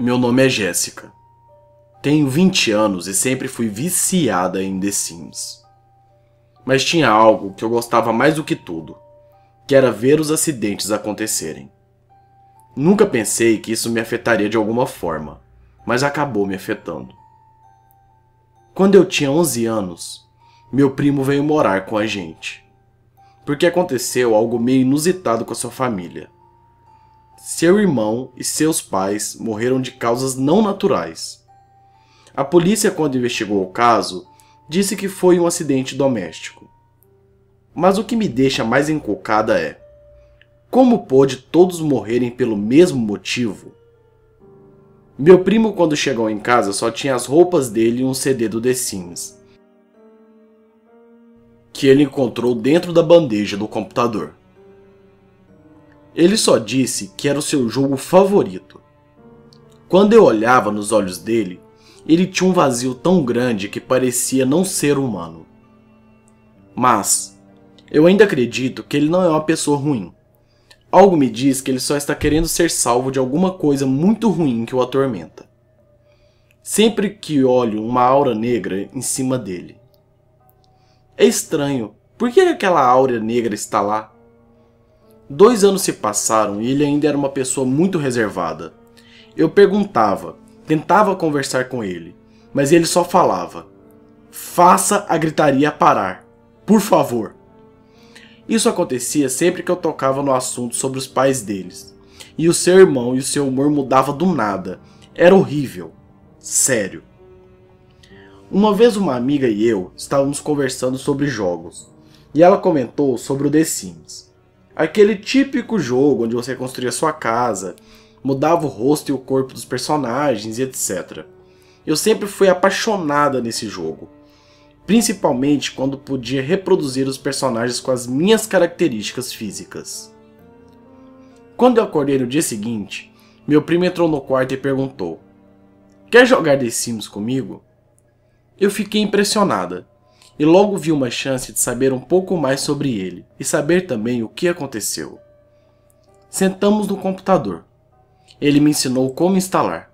Meu nome é Jéssica. Tenho 20 anos e sempre fui viciada em The Sims. Mas tinha algo que eu gostava mais do que tudo, que era ver os acidentes acontecerem. Nunca pensei que isso me afetaria de alguma forma, mas acabou me afetando. Quando eu tinha 11 anos, meu primo veio morar com a gente. Porque aconteceu algo meio inusitado com a sua família. Seu irmão e seus pais morreram de causas não naturais. A polícia, quando investigou o caso, disse que foi um acidente doméstico. Mas o que me deixa mais encucada é: como pôde todos morrerem pelo mesmo motivo? Meu primo, quando chegou em casa, só tinha as roupas dele e um CD do The Sims, que ele encontrou dentro da bandeja do computador. Ele só disse que era o seu jogo favorito. Quando eu olhava nos olhos dele, ele tinha um vazio tão grande que parecia não ser humano. Mas eu ainda acredito que ele não é uma pessoa ruim. Algo me diz que ele só está querendo ser salvo de alguma coisa muito ruim que o atormenta. Sempre que olho uma aura negra em cima dele. É estranho, por que aquela aura negra está lá? Dois anos se passaram e ele ainda era uma pessoa muito reservada. Eu perguntava, tentava conversar com ele, mas ele só falava: Faça a gritaria parar, por favor. Isso acontecia sempre que eu tocava no assunto sobre os pais deles. E o seu irmão e o seu humor mudava do nada. Era horrível. Sério. Uma vez uma amiga e eu estávamos conversando sobre jogos. E ela comentou sobre o The Sims. Aquele típico jogo onde você construía sua casa, mudava o rosto e o corpo dos personagens e etc. Eu sempre fui apaixonada nesse jogo principalmente quando podia reproduzir os personagens com as minhas características físicas. Quando eu acordei no dia seguinte, meu primo entrou no quarto e perguntou: Quer jogar The Sims comigo? Eu fiquei impressionada e logo vi uma chance de saber um pouco mais sobre ele e saber também o que aconteceu. Sentamos no computador. Ele me ensinou como instalar,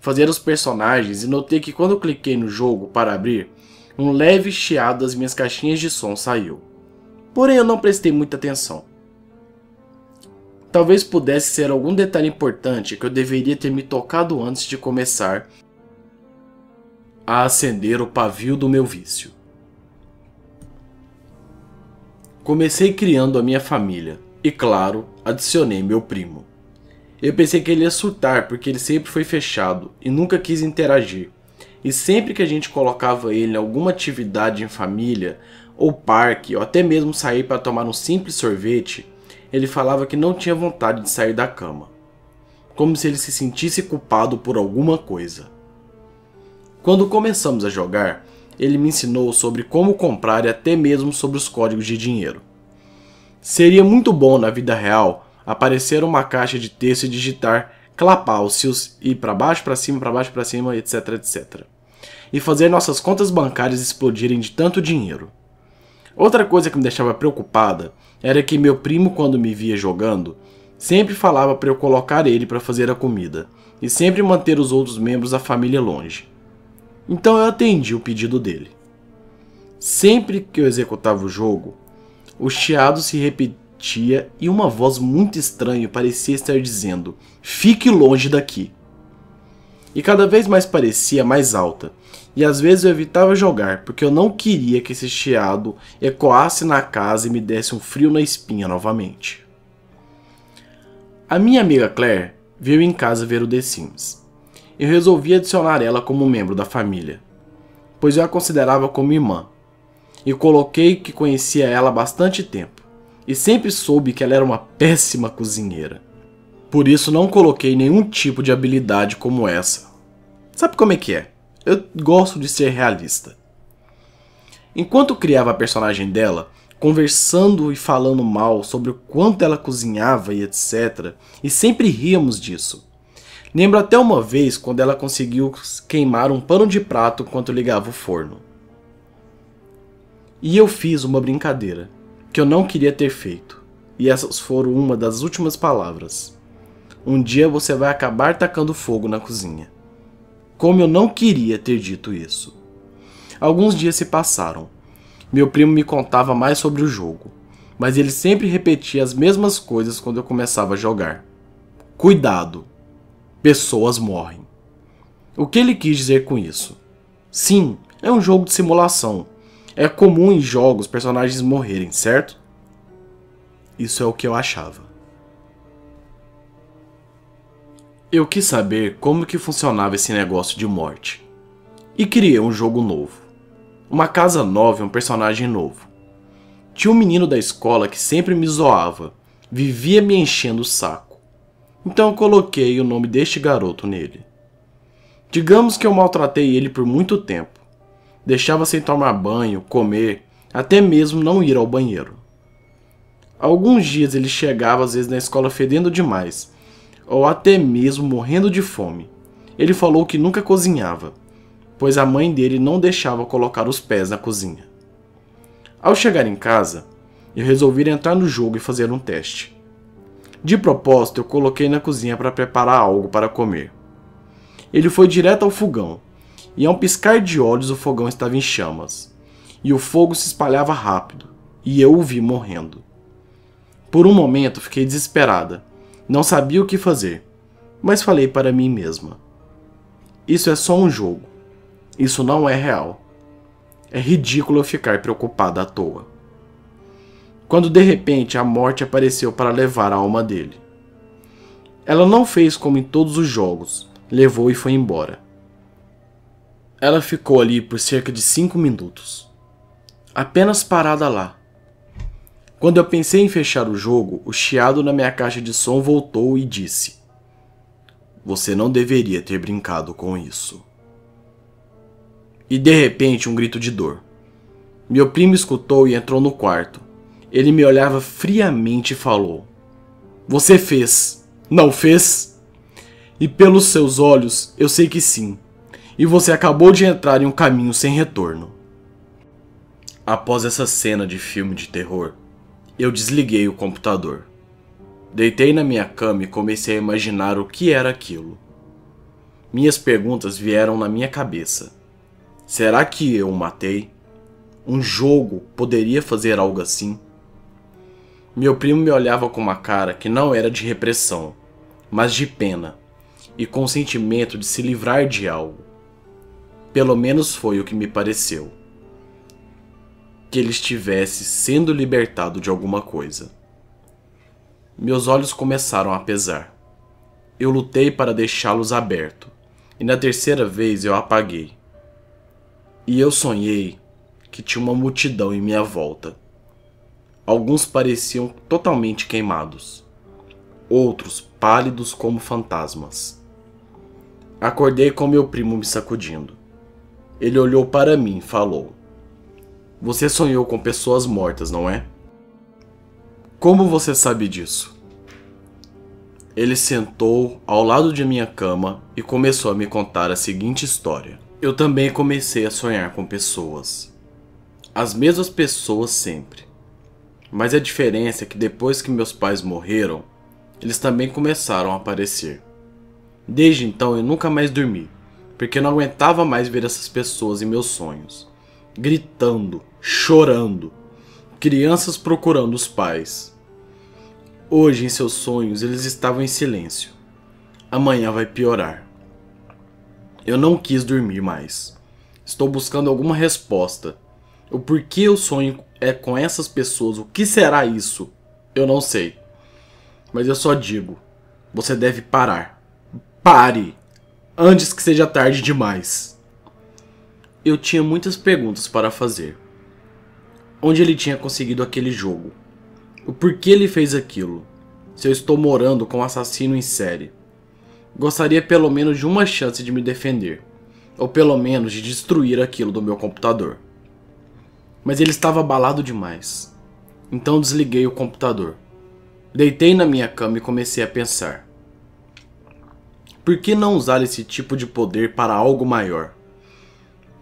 fazer os personagens e notei que quando cliquei no jogo para abrir, um leve chiado das minhas caixinhas de som saiu. Porém, eu não prestei muita atenção. Talvez pudesse ser algum detalhe importante que eu deveria ter me tocado antes de começar a acender o pavio do meu vício. Comecei criando a minha família e, claro, adicionei meu primo. Eu pensei que ele ia surtar porque ele sempre foi fechado e nunca quis interagir. E sempre que a gente colocava ele em alguma atividade em família, ou parque, ou até mesmo sair para tomar um simples sorvete, ele falava que não tinha vontade de sair da cama. Como se ele se sentisse culpado por alguma coisa. Quando começamos a jogar, ele me ensinou sobre como comprar e até mesmo sobre os códigos de dinheiro. Seria muito bom na vida real aparecer uma caixa de texto e digitar Clapalcios e para baixo, para cima, para baixo, para cima, etc, etc. E fazer nossas contas bancárias explodirem de tanto dinheiro. Outra coisa que me deixava preocupada era que meu primo, quando me via jogando, sempre falava para eu colocar ele para fazer a comida e sempre manter os outros membros da família longe. Então eu atendi o pedido dele. Sempre que eu executava o jogo, o chiado se repetia tia e uma voz muito estranha parecia estar dizendo: Fique longe daqui. E cada vez mais parecia mais alta, e às vezes eu evitava jogar porque eu não queria que esse chiado ecoasse na casa e me desse um frio na espinha novamente. A minha amiga Claire veio em casa ver o The Sims. Eu resolvi adicionar ela como membro da família, pois eu a considerava como irmã, e coloquei que conhecia ela há bastante tempo e sempre soube que ela era uma péssima cozinheira. Por isso não coloquei nenhum tipo de habilidade como essa. Sabe como é que é? Eu gosto de ser realista. Enquanto criava a personagem dela, conversando e falando mal sobre o quanto ela cozinhava e etc, e sempre ríamos disso. Lembro até uma vez quando ela conseguiu queimar um pano de prato enquanto ligava o forno. E eu fiz uma brincadeira que eu não queria ter feito, e essas foram uma das últimas palavras. Um dia você vai acabar tacando fogo na cozinha. Como eu não queria ter dito isso. Alguns dias se passaram. Meu primo me contava mais sobre o jogo, mas ele sempre repetia as mesmas coisas quando eu começava a jogar. Cuidado! Pessoas morrem. O que ele quis dizer com isso? Sim, é um jogo de simulação. É comum em jogos personagens morrerem, certo? Isso é o que eu achava. Eu quis saber como que funcionava esse negócio de morte. E criei um jogo novo. Uma casa nova e um personagem novo. Tinha um menino da escola que sempre me zoava, vivia me enchendo o saco. Então eu coloquei o nome deste garoto nele. Digamos que eu maltratei ele por muito tempo. Deixava sem tomar banho, comer, até mesmo não ir ao banheiro. Alguns dias ele chegava às vezes na escola fedendo demais ou até mesmo morrendo de fome. Ele falou que nunca cozinhava, pois a mãe dele não deixava colocar os pés na cozinha. Ao chegar em casa, eu resolvi entrar no jogo e fazer um teste. De propósito, eu coloquei na cozinha para preparar algo para comer. Ele foi direto ao fogão, e a um piscar de olhos o fogão estava em chamas, e o fogo se espalhava rápido, e eu o vi morrendo. Por um momento fiquei desesperada, não sabia o que fazer, mas falei para mim mesma: Isso é só um jogo. Isso não é real. É ridículo eu ficar preocupada à toa. Quando de repente a morte apareceu para levar a alma dele. Ela não fez como em todos os jogos, levou e foi embora. Ela ficou ali por cerca de cinco minutos, apenas parada lá, quando eu pensei em fechar o jogo, o chiado na minha caixa de som voltou e disse: Você não deveria ter brincado com isso. E de repente um grito de dor. Meu primo escutou e entrou no quarto. Ele me olhava friamente e falou: Você fez, não fez? E pelos seus olhos eu sei que sim. E você acabou de entrar em um caminho sem retorno. Após essa cena de filme de terror, eu desliguei o computador. Deitei na minha cama e comecei a imaginar o que era aquilo. Minhas perguntas vieram na minha cabeça. Será que eu o matei? Um jogo poderia fazer algo assim? Meu primo me olhava com uma cara que não era de repressão, mas de pena e com o sentimento de se livrar de algo. Pelo menos foi o que me pareceu que ele estivesse sendo libertado de alguma coisa. Meus olhos começaram a pesar. Eu lutei para deixá-los abertos, e na terceira vez eu apaguei. E eu sonhei que tinha uma multidão em minha volta. Alguns pareciam totalmente queimados, outros pálidos como fantasmas. Acordei com meu primo me sacudindo. Ele olhou para mim e falou: você sonhou com pessoas mortas, não é? Como você sabe disso? Ele sentou ao lado de minha cama e começou a me contar a seguinte história. Eu também comecei a sonhar com pessoas. As mesmas pessoas sempre. Mas a diferença é que depois que meus pais morreram, eles também começaram a aparecer. Desde então eu nunca mais dormi, porque eu não aguentava mais ver essas pessoas em meus sonhos gritando, chorando, crianças procurando os pais. Hoje, em seus sonhos, eles estavam em silêncio. Amanhã vai piorar. Eu não quis dormir mais. Estou buscando alguma resposta. O porquê eu sonho é com essas pessoas, o que será isso? Eu não sei. Mas eu só digo: você deve parar. Pare! Antes que seja tarde demais eu tinha muitas perguntas para fazer. Onde ele tinha conseguido aquele jogo? O porquê ele fez aquilo? Se eu estou morando com um assassino em série? Gostaria pelo menos de uma chance de me defender, ou pelo menos de destruir aquilo do meu computador. Mas ele estava abalado demais. Então desliguei o computador. Deitei na minha cama e comecei a pensar. Por que não usar esse tipo de poder para algo maior?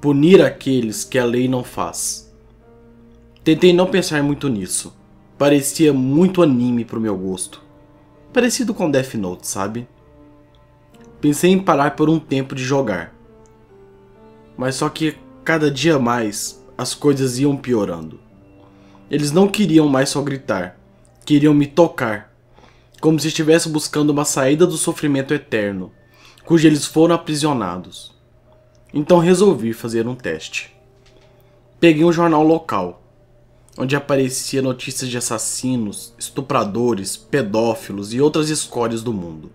punir aqueles que a lei não faz. Tentei não pensar muito nisso. Parecia muito anime para o meu gosto. Parecido com Death Note, sabe? Pensei em parar por um tempo de jogar. Mas só que cada dia mais as coisas iam piorando. Eles não queriam mais só gritar, queriam me tocar, como se estivesse buscando uma saída do sofrimento eterno, cujo eles foram aprisionados. Então resolvi fazer um teste. Peguei um jornal local, onde aparecia notícias de assassinos, estupradores, pedófilos e outras escórias do mundo.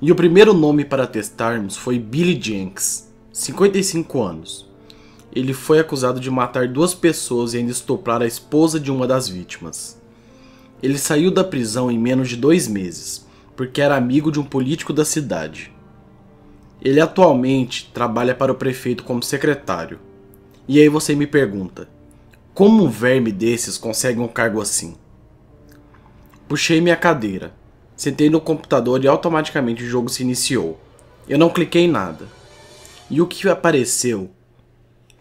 E o primeiro nome para testarmos foi Billy Jenks, 55 anos. Ele foi acusado de matar duas pessoas e ainda estuprar a esposa de uma das vítimas. Ele saiu da prisão em menos de dois meses, porque era amigo de um político da cidade. Ele atualmente trabalha para o prefeito como secretário. E aí você me pergunta: como um verme desses consegue um cargo assim? Puxei minha cadeira, sentei no computador e automaticamente o jogo se iniciou. Eu não cliquei em nada. E o que apareceu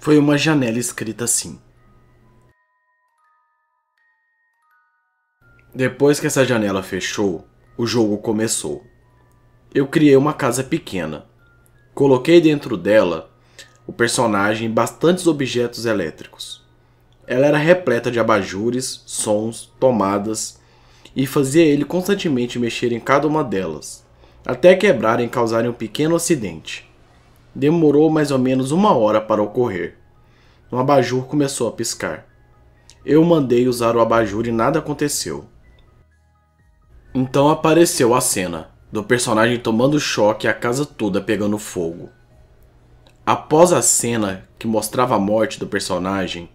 foi uma janela escrita assim: Depois que essa janela fechou, o jogo começou. Eu criei uma casa pequena. Coloquei dentro dela o personagem e bastantes objetos elétricos. Ela era repleta de abajures, sons, tomadas e fazia ele constantemente mexer em cada uma delas, até quebrarem e causarem um pequeno acidente. Demorou mais ou menos uma hora para ocorrer. Um abajur começou a piscar. Eu mandei usar o abajur e nada aconteceu. Então apareceu a cena do personagem tomando choque e a casa toda pegando fogo. Após a cena que mostrava a morte do personagem,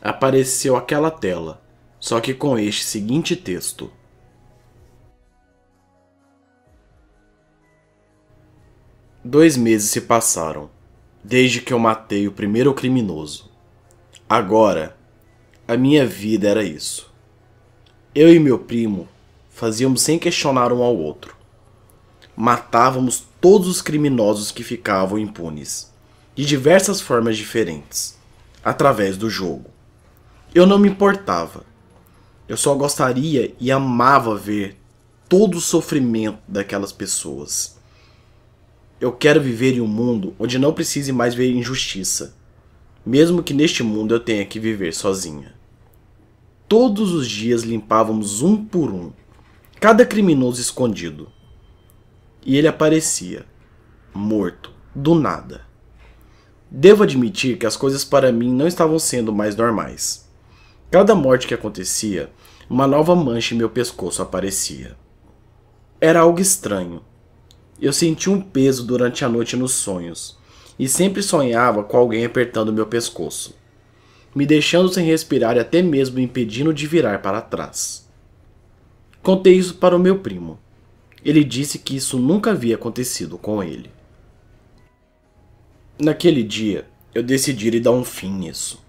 apareceu aquela tela, só que com este seguinte texto: Dois meses se passaram, desde que eu matei o primeiro criminoso. Agora, a minha vida era isso. Eu e meu primo fazíamos sem questionar um ao outro. Matávamos todos os criminosos que ficavam impunes, de diversas formas diferentes, através do jogo. Eu não me importava. Eu só gostaria e amava ver todo o sofrimento daquelas pessoas. Eu quero viver em um mundo onde não precise mais ver injustiça, mesmo que neste mundo eu tenha que viver sozinha. Todos os dias limpávamos um por um cada criminoso escondido. E ele aparecia, morto, do nada. Devo admitir que as coisas para mim não estavam sendo mais normais. Cada morte que acontecia, uma nova mancha em meu pescoço aparecia. Era algo estranho. Eu senti um peso durante a noite nos sonhos, e sempre sonhava com alguém apertando meu pescoço, me deixando sem respirar e até mesmo me impedindo de virar para trás. Contei isso para o meu primo. Ele disse que isso nunca havia acontecido com ele. Naquele dia, eu decidi dar um fim nisso.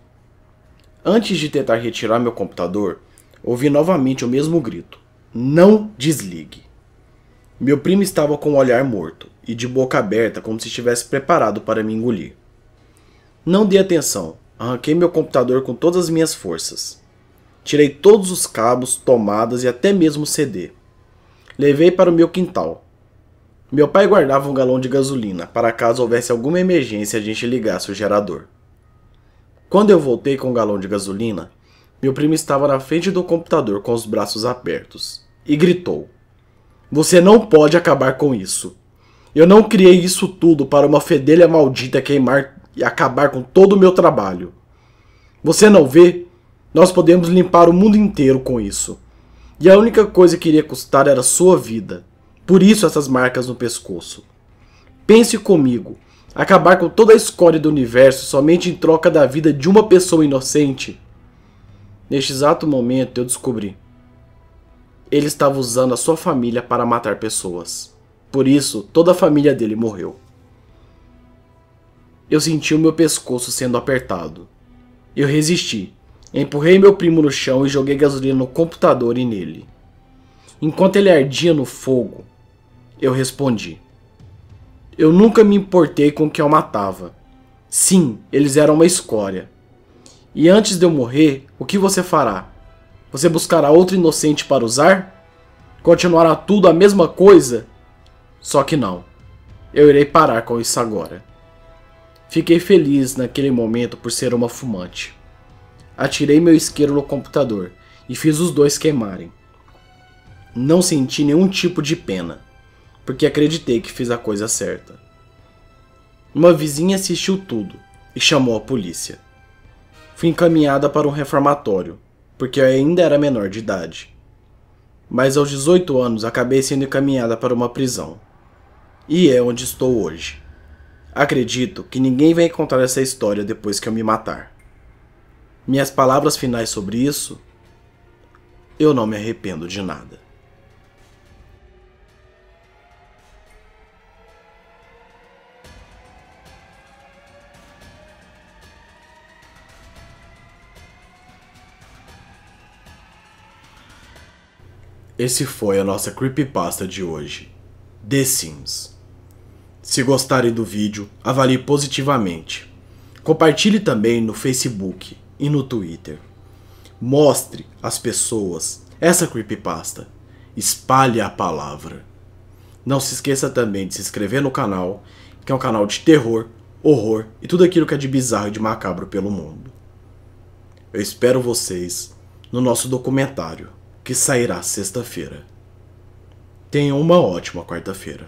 Antes de tentar retirar meu computador, ouvi novamente o mesmo grito: Não desligue! Meu primo estava com o olhar morto e de boca aberta, como se estivesse preparado para me engolir. Não dei atenção, arranquei meu computador com todas as minhas forças. Tirei todos os cabos, tomadas e até mesmo CD. Levei para o meu quintal. Meu pai guardava um galão de gasolina para caso houvesse alguma emergência a gente ligasse o gerador. Quando eu voltei com o galão de gasolina, meu primo estava na frente do computador com os braços abertos e gritou: Você não pode acabar com isso. Eu não criei isso tudo para uma fedelha maldita queimar e acabar com todo o meu trabalho. Você não vê nós podemos limpar o mundo inteiro com isso. E a única coisa que iria custar era sua vida. Por isso essas marcas no pescoço. Pense comigo. Acabar com toda a escória do universo somente em troca da vida de uma pessoa inocente? Neste exato momento eu descobri. Ele estava usando a sua família para matar pessoas. Por isso, toda a família dele morreu. Eu senti o meu pescoço sendo apertado. Eu resisti Empurrei meu primo no chão e joguei gasolina no computador e nele. Enquanto ele ardia no fogo, eu respondi. Eu nunca me importei com o que eu matava. Sim, eles eram uma escória. E antes de eu morrer, o que você fará? Você buscará outro inocente para usar? Continuará tudo a mesma coisa? Só que não. Eu irei parar com isso agora. Fiquei feliz naquele momento por ser uma fumante. Atirei meu isqueiro no computador e fiz os dois queimarem. Não senti nenhum tipo de pena, porque acreditei que fiz a coisa certa. Uma vizinha assistiu tudo e chamou a polícia. Fui encaminhada para um reformatório, porque eu ainda era menor de idade. Mas aos 18 anos acabei sendo encaminhada para uma prisão. E é onde estou hoje. Acredito que ninguém vai encontrar essa história depois que eu me matar. Minhas palavras finais sobre isso? Eu não me arrependo de nada. Esse foi a nossa creepypasta de hoje. The Sims. Se gostarem do vídeo, avalie positivamente. Compartilhe também no Facebook e no Twitter. Mostre às pessoas essa creepypasta. Espalhe a palavra. Não se esqueça também de se inscrever no canal, que é um canal de terror, horror e tudo aquilo que é de bizarro e de macabro pelo mundo. Eu espero vocês no nosso documentário que sairá sexta-feira. Tenham uma ótima quarta-feira.